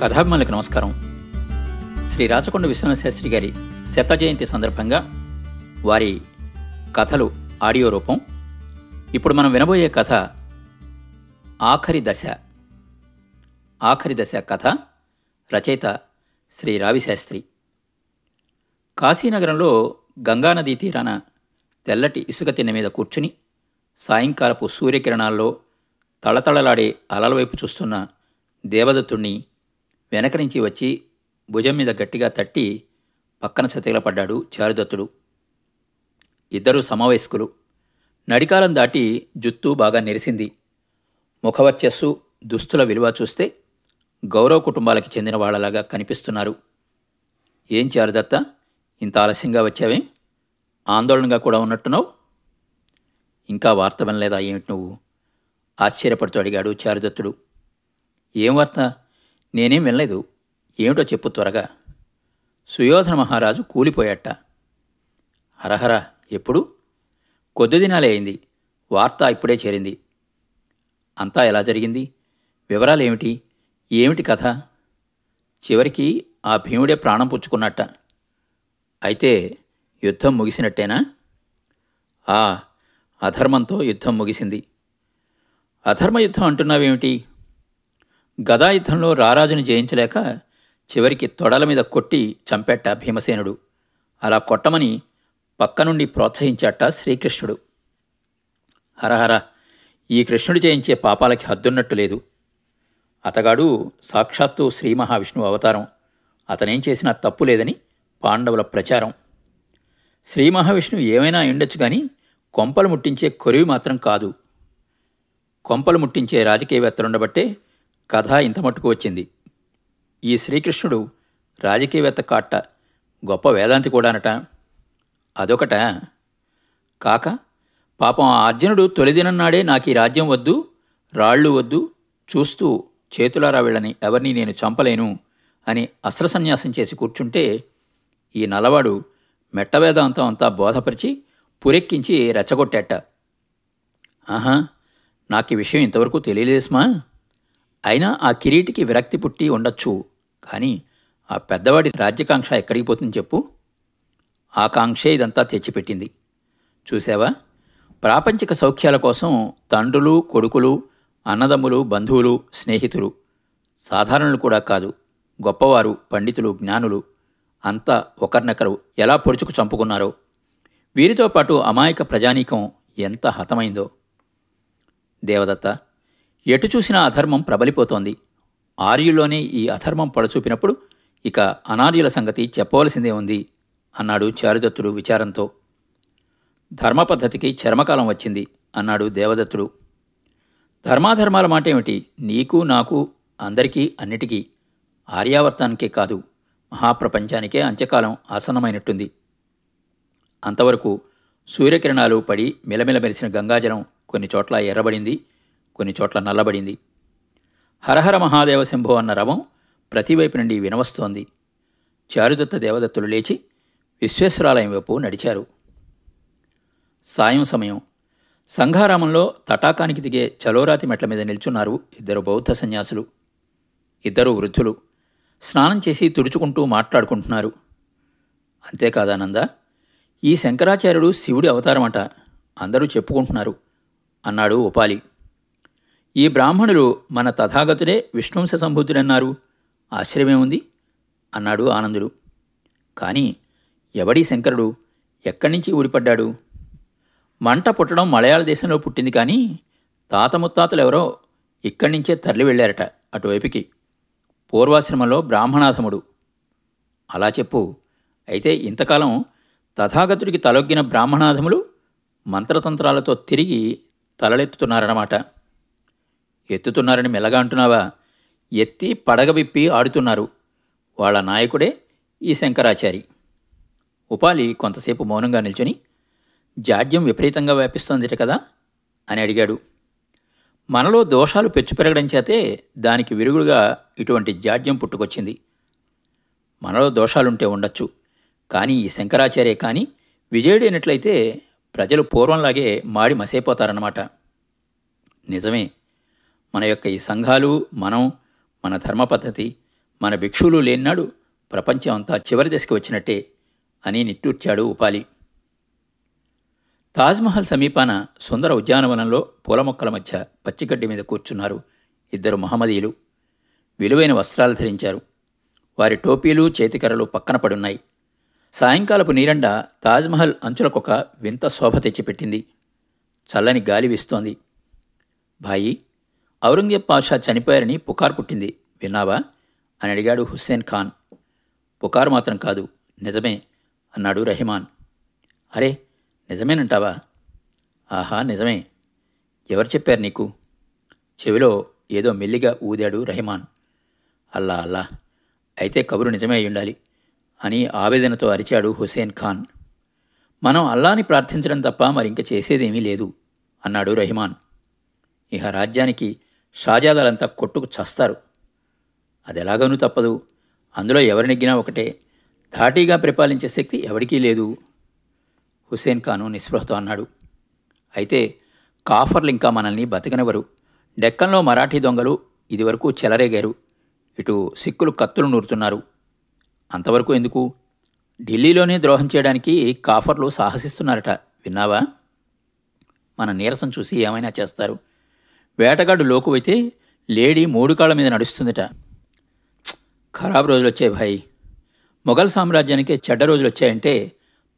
కథాభిమానులకు నమస్కారం. శ్రీ రాచకొండ విశ్వనాథశాస్త్రి గారి శత జయంతి సందర్భంగా వారి కథలు ఆడియో రూపం. ఇప్పుడు మనం వినబోయే కథ ఆఖరి దశ. ఆఖరి దశ కథ రచయిత శ్రీ రావిశాస్త్రి కాశీనగరంలో గంగానదీ తీరాన తెల్లటి ఇసుక తిన్నె మీద కూర్చుని సాయంకాలపు సూర్యకిరణాల్లో తళతళలాడే అలల వైపు చూస్తున్న దేవదత్తుణ్ణి వెనక నుంచి వచ్చి భుజం మీద గట్టిగా తట్టి పక్కన చతికిలపడ్డాడు చారుదత్తుడు. ఇద్దరు సమవయస్కులు నడికాలం దాటి జుత్తు బాగా నెరిసింది. ముఖవర్చస్సు దుస్తుల విలువ చూస్తే గౌరవ కుటుంబాలకి చెందిన వాళ్ళలాగా కనిపిస్తున్నారు. ఏం చారుదత్త ఇంత ఆలస్యంగా వచ్చావే? ఆందోళనగా కూడా ఉన్నట్టున్నావు? ఇంకా వార్త వినలేదా ఏమిటి నువ్వు? ఆశ్చర్యపడుతూ అడిగాడు చారుదత్తుడు. ఏం వార్త? నేనేం వినలేదు. ఏమిటో చెప్పు త్వరగా. సుయోధన మహారాజు కూలిపోయాట. హరహర ఎప్పుడు? కొద్ది దినాలే అయింది. వార్త ఇప్పుడే చేరింది. అంతా ఎలా జరిగింది? వివరాలు ఏమిటి ఏమిటి కథ? చివరికి ఆ భీముడే ప్రాణం పుచ్చుకున్నట్ట. అయితే యుద్ధం ముగిసినట్టేనా? ఆ అధర్మంతో యుద్ధం ముగిసింది. అధర్మ యుద్ధం అంటున్నావేమిటి? గదాయుద్ధంలో రారాజును రారాజుని జయించలేక చివరికి తొడల మీద కొట్టి చంపెట్ట భీమసేనుడు. అలా కొట్టమని పక్క నుండి ప్రోత్సహించాట శ్రీకృష్ణుడు. హరహర ఈ కృష్ణుడు చేయించే పాపాలకి హద్దున్నట్టు లేదు. అతగాడు సాక్షాత్తు శ్రీ మహావిష్ణువు అవతారం. అతనేం చేసినా తప్పు లేదని పాండవుల ప్రచారం. శ్రీ మహావిష్ణువు ఏమైనా ఉండొచ్చు కానీ కొంపలు ముట్టించే కొరివి మాత్రం కాదు. కొంపలు ముట్టించే రాజకీయవేత్తలుండబట్టే కథ ఇంత మట్టుకు వచ్చింది. ఈ శ్రీకృష్ణుడు రాజకీయవేత్త కాట్ట గొప్ప వేదాంతి కూడానట. అదొకట. కాక పాపం ఆ అర్జునుడు తొలిదినన్నాడే నాకు ఈ రాజ్యం వద్దు రాళ్ళు వద్దు చూస్తూ చేతులారా వీళ్ళని ఎవరిని నేను చంపలేను అని అస్త్రసన్యాసం చేసి కూర్చుంటే ఈ నలవాడు మెట్టవేదాంతం అంతా బోధపరిచి పురెక్కించి రెచ్చగొట్టేట. ఆహా నాకు ఈ విషయం ఇంతవరకు తెలియలేసుమా అయినా ఆ కిరీటికి విరక్తి పుట్టి ఉండొచ్చు. కానీ ఆ పెద్దవాడి రాజ్యకాంక్ష ఎక్కడికి పోతుంది చెప్పు? ఆ కాంక్షే ఇదంతా తెచ్చిపెట్టింది. చూసావా ప్రాపంచిక సౌఖ్యాల కోసం తండ్రులు కొడుకులు అన్నదమ్ములు బంధువులు స్నేహితులు. సాధారణులు కూడా కాదు. గొప్పవారు పండితులు జ్ఞానులు. అంతా ఒకరినొకరు ఎలా పొడుచుకు చంపుకున్నారో. వీరితో పాటు అమాయక ప్రజానీకం ఎంత హతమైందో. దేవదత్త ఎటు చూసినా అధర్మం ప్రబలిపోతోంది. ఆర్యులోనే ఈ అధర్మం పడచూపినప్పుడు ఇక అనార్యుల సంగతి చెప్పవలసిందే ఉంది అన్నాడు చారుదత్తుడు విచారంతో. ధర్మ పద్ధతికి చర్మకాలం వచ్చింది అన్నాడు దేవదత్తుడు. ధర్మాధర్మాల మాట ఏమిటి నీకు నాకు అందరికీ అన్నిటికీ. ఆర్యావర్తానికే కాదు మహాప్రపంచానికే అంత్యకాలం ఆసన్నమైనట్టుంది. అంతవరకు సూర్యకిరణాలు పడి మెలమెల మెరిసిన గంగాజలం కొన్ని చోట్ల ఎర్రబడింది. కొన్ని చోట్ల నల్లబడింది. హరహర మహాదేవ శంభో అన్న రవం ప్రతివైపు నుండి వినవస్తోంది. చారుదత్త దేవదత్తులు లేచి విశ్వేశ్వరాలయం వైపు నడిచారు. సాయం సమయం. సంఘారామంలో తటాకానికి దిగే చలోరాతి మెట్ల మీద నిల్చున్నారు ఇద్దరు బౌద్ధ సన్యాసులు. ఇద్దరు వృద్ధులు. స్నానం చేసి తుడుచుకుంటూ మాట్లాడుకుంటున్నారు. అంతేకాదానంద ఈ శంకరాచార్యుడు శివుడి అవతారమట. అందరూ చెప్పుకుంటున్నారు. అన్నాడు ఉపాలి. ఈ బ్రాహ్మణులు మన తథాగతుడే విష్ణుంశ సంభూతుడన్నారు. ఆశ్చర్యమేముంది అన్నాడు ఆనందుడు. కానీ ఎవడీ శంకరుడు ఎక్కడి నుంచి ఊడిపడ్డాడు మంట పుట్టడం మలయాళ దేశంలో పుట్టింది కానీ తాత ముత్తాతలు ఎవరో ఇక్కడి నుంచే తరలి వెళ్ళారట అటువైపుకి. పూర్వాశ్రమంలో బ్రాహ్మణాధముడు. అలా చెప్పు అయితే ఇంతకాలం తథాగతుడికి తలొగ్గిన బ్రాహ్మణాధములు మంత్రతంత్రాలతో తిరిగి తలలెత్తుతున్నారన్నమాట. ఎత్తుతున్నారని మెల్లగా అంటున్నావా? ఎత్తి పడగ విప్పి ఆడుతున్నారు. వాళ్ళ నాయకుడే ఈ శంకరాచారి. ఉపాలి కొంతసేపు మౌనంగా నిల్చొని జాడ్యం విపరీతంగా వ్యాపిస్తోందిట కదా? అని అడిగాడు. మనలో దోషాలు పెచ్చు పెరగడం చేతే దానికి విరుగుడుగా ఇటువంటి జాడ్యం పుట్టుకొచ్చింది. మనలో దోషాలుంటే ఉండొచ్చు కానీ ఈ శంకరాచార్య కానీ విజయుడైనట్లయితే ప్రజలు పూర్వంలాగే మాడి మసైపోతారన్నమాట. నిజమే మన యొక్క ఈ సంఘాలు మనం మన ధర్మ పద్ధతి మన భిక్షువులు లేనినాడు ప్రపంచం అంతా చివరి దశకి వచ్చినట్టే అని నిట్టూర్చాడు ఉపాలి. తాజ్మహల్ సమీపాన సుందర ఉద్యానవనంలో పూల మొక్కల మధ్య పచ్చిగడ్డి మీద కూర్చున్నారు ఇద్దరు మహమ్మదీయులు. విలువైన వస్త్రాలు ధరించారు. వారి టోపీలు చేతికర్రలు పక్కన పడున్నాయి. సాయంకాలపు నీరండ తాజ్మహల్ అంచులకొక వింత శోభ తెచ్చిపెట్టింది. చల్లని గాలి వీస్తోంది. భాయి ఔరంగజేబ్ పాషా చనిపోయారని పుకార్ పుట్టింది. విన్నావా? అని అడిగాడు హుస్సేన్ ఖాన్. పుకారు మాత్రం కాదు నిజమే అన్నాడు రహిమాన్. అరే నిజమేనంటావా? ఆహా నిజమే. ఎవరు చెప్పారు నీకు? చెవిలో ఏదో మెల్లిగా ఊదాడు రహిమాన్. అల్లా అల్లా అయితే కబురు నిజమే ఉండాలి అని ఆవేదనతో అరిచాడు హుసేన్ ఖాన్. మనం అల్లాని ప్రార్థించడం తప్ప మరింక చేసేదేమీ లేదు అన్నాడు రహిమాన్. ఇహ రాజ్యానికి షాజాదాలంతా కొట్టుకు చస్తారు. అది ఎలాగనూ తప్పదు. అందులో ఎవరినిగ్గినా ఒకటే. ధాటీగా పరిపాలించే శక్తి ఎవరికీ లేదు. హుసేన్ ఖాను నిస్పృహతో అన్నాడు. అయితే కాఫర్లు ఇంకా మనల్ని బతికనివ్వరు. డెక్కంలో మరాఠీ దొంగలు ఇదివరకు చెలరేగారు. ఇటు సిక్కులు కత్తులు నూరుతున్నారు. అంతవరకు ఎందుకు? ఢిల్లీలోనే ద్రోహం చేయడానికి కాఫర్లు సాహసిస్తున్నారట. విన్నావా? మన నీరసం చూసి ఏమైనా చేస్తారు. వేటగాడు లోకువైతే లేడీ మూడు కాళ్ళ మీద నడుస్తుందట. ఖరాబ్ రోజులు వచ్చాయి భాయ్. మొఘల్ సామ్రాజ్యానికే చెడ్డ రోజులు వచ్చాయంటే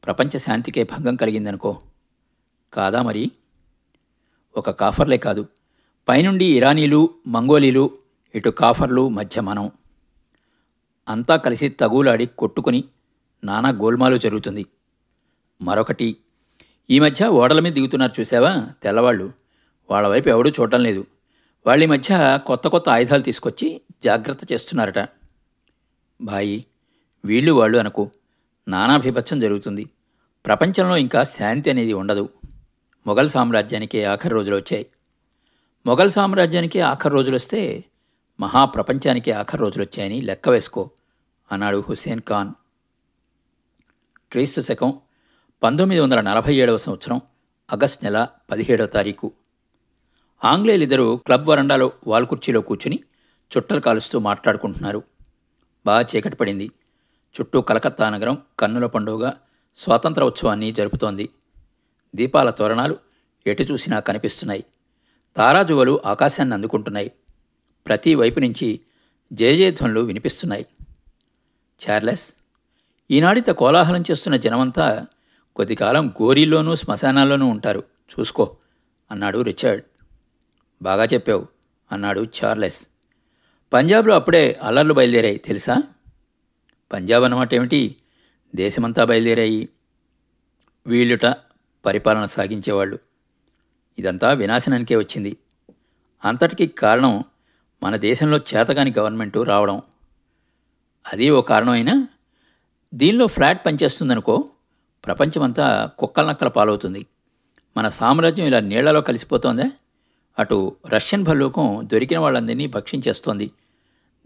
ప్రపంచ శాంతికే భంగం కలిగిందనుకో. కాదా మరి? ఒక కాఫర్లే కాదు. పైనుండి ఇరానీలు మంగోలీలు ఇటు కాఫర్లు మధ్య మనం. అంతా కలిసి తగులాడి కొట్టుకుని నానా గోల్మాలు జరుగుతుంది. మరొకటి ఈ మధ్య ఓడల మీద దిగుతున్నారు చూసావా తెల్లవాళ్ళు? వాళ్ళ వైపు ఎవడూ చూడటం లేదు. వాళ్ళ మధ్య కొత్త కొత్త ఆయుధాలు తీసుకొచ్చి జాగ్రత్త చేస్తున్నారట. భాయి వీళ్ళు వాళ్ళు అనకు. నానాభిపత్యం జరుగుతుంది. ప్రపంచంలో ఇంకా శాంతి అనేది ఉండదు. మొఘల్ సామ్రాజ్యానికి ఆఖరి రోజులు వచ్చాయి. మొఘల్ సామ్రాజ్యానికి ఆఖరి రోజులు వస్తే మహాప్రపంచానికి ఆఖరి రోజులు వచ్చాయని లెక్క వేసుకో అన్నాడు హుస్సేన్ ఖాన్. క్రీస్తు శకం పంతొమ్మిది వందల నలభై ఏడవ సంవత్సరం ఆగస్ట్ నెల పదిహేడవ తారీఖు. ఆంగ్లేయులిద్దరూ క్లబ్ వరండాలో వాల్కుర్చీలో కూర్చుని చుట్టలు కాలుస్తూ మాట్లాడుకుంటున్నారు. బాగా చీకటి పడింది. చుట్టూ కలకత్తా నగరం కన్నుల పండుగ స్వాతంత్ర ఉత్సవాన్ని జరుపుతోంది. దీపాల తోరణాలు ఎటు చూసినా కనిపిస్తున్నాయి. తారాజువలు ఆకాశాన్ని అందుకుంటున్నాయి. ప్రతి వైపు నుంచి జయజయధ్వనులు వినిపిస్తున్నాయి. చార్లెస్ ఈనాడిత కోలాహలం చేస్తున్న జనమంతా కొద్దికాలం గోరీల్లోనూ శ్మశానాల్లోనూ ఉంటారు. చూసుకో అన్నాడు రిచర్డ్. బాగా చెప్పావు అన్నాడు చార్లెస్. పంజాబ్లో అప్పుడే అల్లర్లు బయలుదేరాయి తెలుసా? పంజాబ్ అన్నమాట ఏమిటి? దేశమంతా బయలుదేరాయి. వీళ్ళుట పరిపాలన సాగించేవాళ్ళు. ఇదంతా వినాశనానికే వచ్చింది. అంతటికి కారణం మన దేశంలో చేతగాని గవర్నమెంటు రావడం. అది ఓ కారణమైనా? దీనిలో ఫ్లాట్ పనిచేస్తుందనుకో ప్రపంచమంతా కుక్కల నక్కల పాలవుతుంది. మన సామ్రాజ్యం ఇలా నీళ్ళలో కలిసిపోతోందే? అటు రష్యన్ భల్లూకం దొరికిన వాళ్ళందరినీ భక్షించేస్తోంది.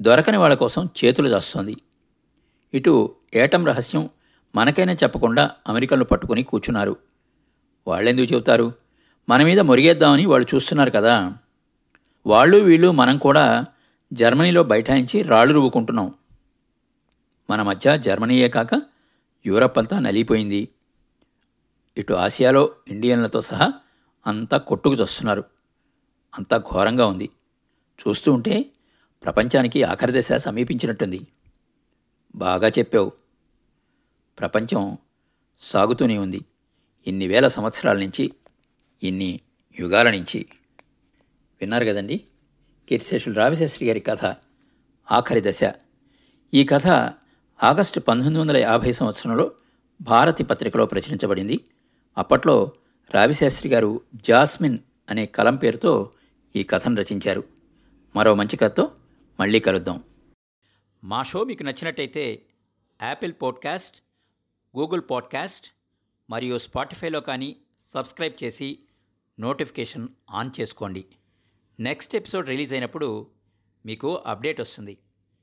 దొరకని వాళ్ళ కోసం చేతులు దాస్తోంది. ఇటు ఏటం రహస్యం మనకైనా చెప్పకుండా అమెరికన్లు పట్టుకుని కూర్చున్నారు. వాళ్ళెందుకు చెబుతారు? మన మీద మురిగేద్దామని వాళ్ళు చూస్తున్నారు కదా. వాళ్ళు వీళ్ళు మనం కూడా జర్మనీలో బైఠాయించి రాళ్ళు రువ్వుకుంటున్నాం. మన మధ్య జర్మనీయే కాక యూరప్ అంతా నలిగిపోయింది. ఇటు ఆసియాలో ఇండియన్లతో సహా అంతా కొట్టుకు చస్తున్నారు. అంతా ఘోరంగా ఉంది. చూస్తూ ఉంటే ప్రపంచానికి ఆఖరి దశ సమీపించినట్టుంది. బాగా చెప్పావు. ప్రపంచం సాగుతూనే ఉంది. ఇన్ని వేల సంవత్సరాల నుంచి ఇన్ని యుగాల నుంచి. విన్నారు కదండి? కీర్తిశేషులు రావిశాస్త్రి గారి కథ ఆఖరి దశ. ఈ కథ ఆగస్టు పంతొమ్మిది వందల యాభై సంవత్సరంలో భారతి పత్రికలో ప్రచురించబడింది. అప్పట్లో రావిశాస్త్రి గారు జాస్మిన్ అనే కలం పేరుతో ఈ కథను రచించారు. మరో మంచి కథతో మళ్ళీ కలుద్దాం. మా షో మీకు నచ్చినట్టయితే యాపిల్ పాడ్కాస్ట్ గూగుల్ పాడ్కాస్ట్ మరియు స్పాటిఫైలో కానీ సబ్స్క్రైబ్ చేసి నోటిఫికేషన్ ఆన్ చేసుకోండి. నెక్స్ట్ ఎపిసోడ్ రిలీజ్ అయినప్పుడు మీకు అప్డేట్ వస్తుంది.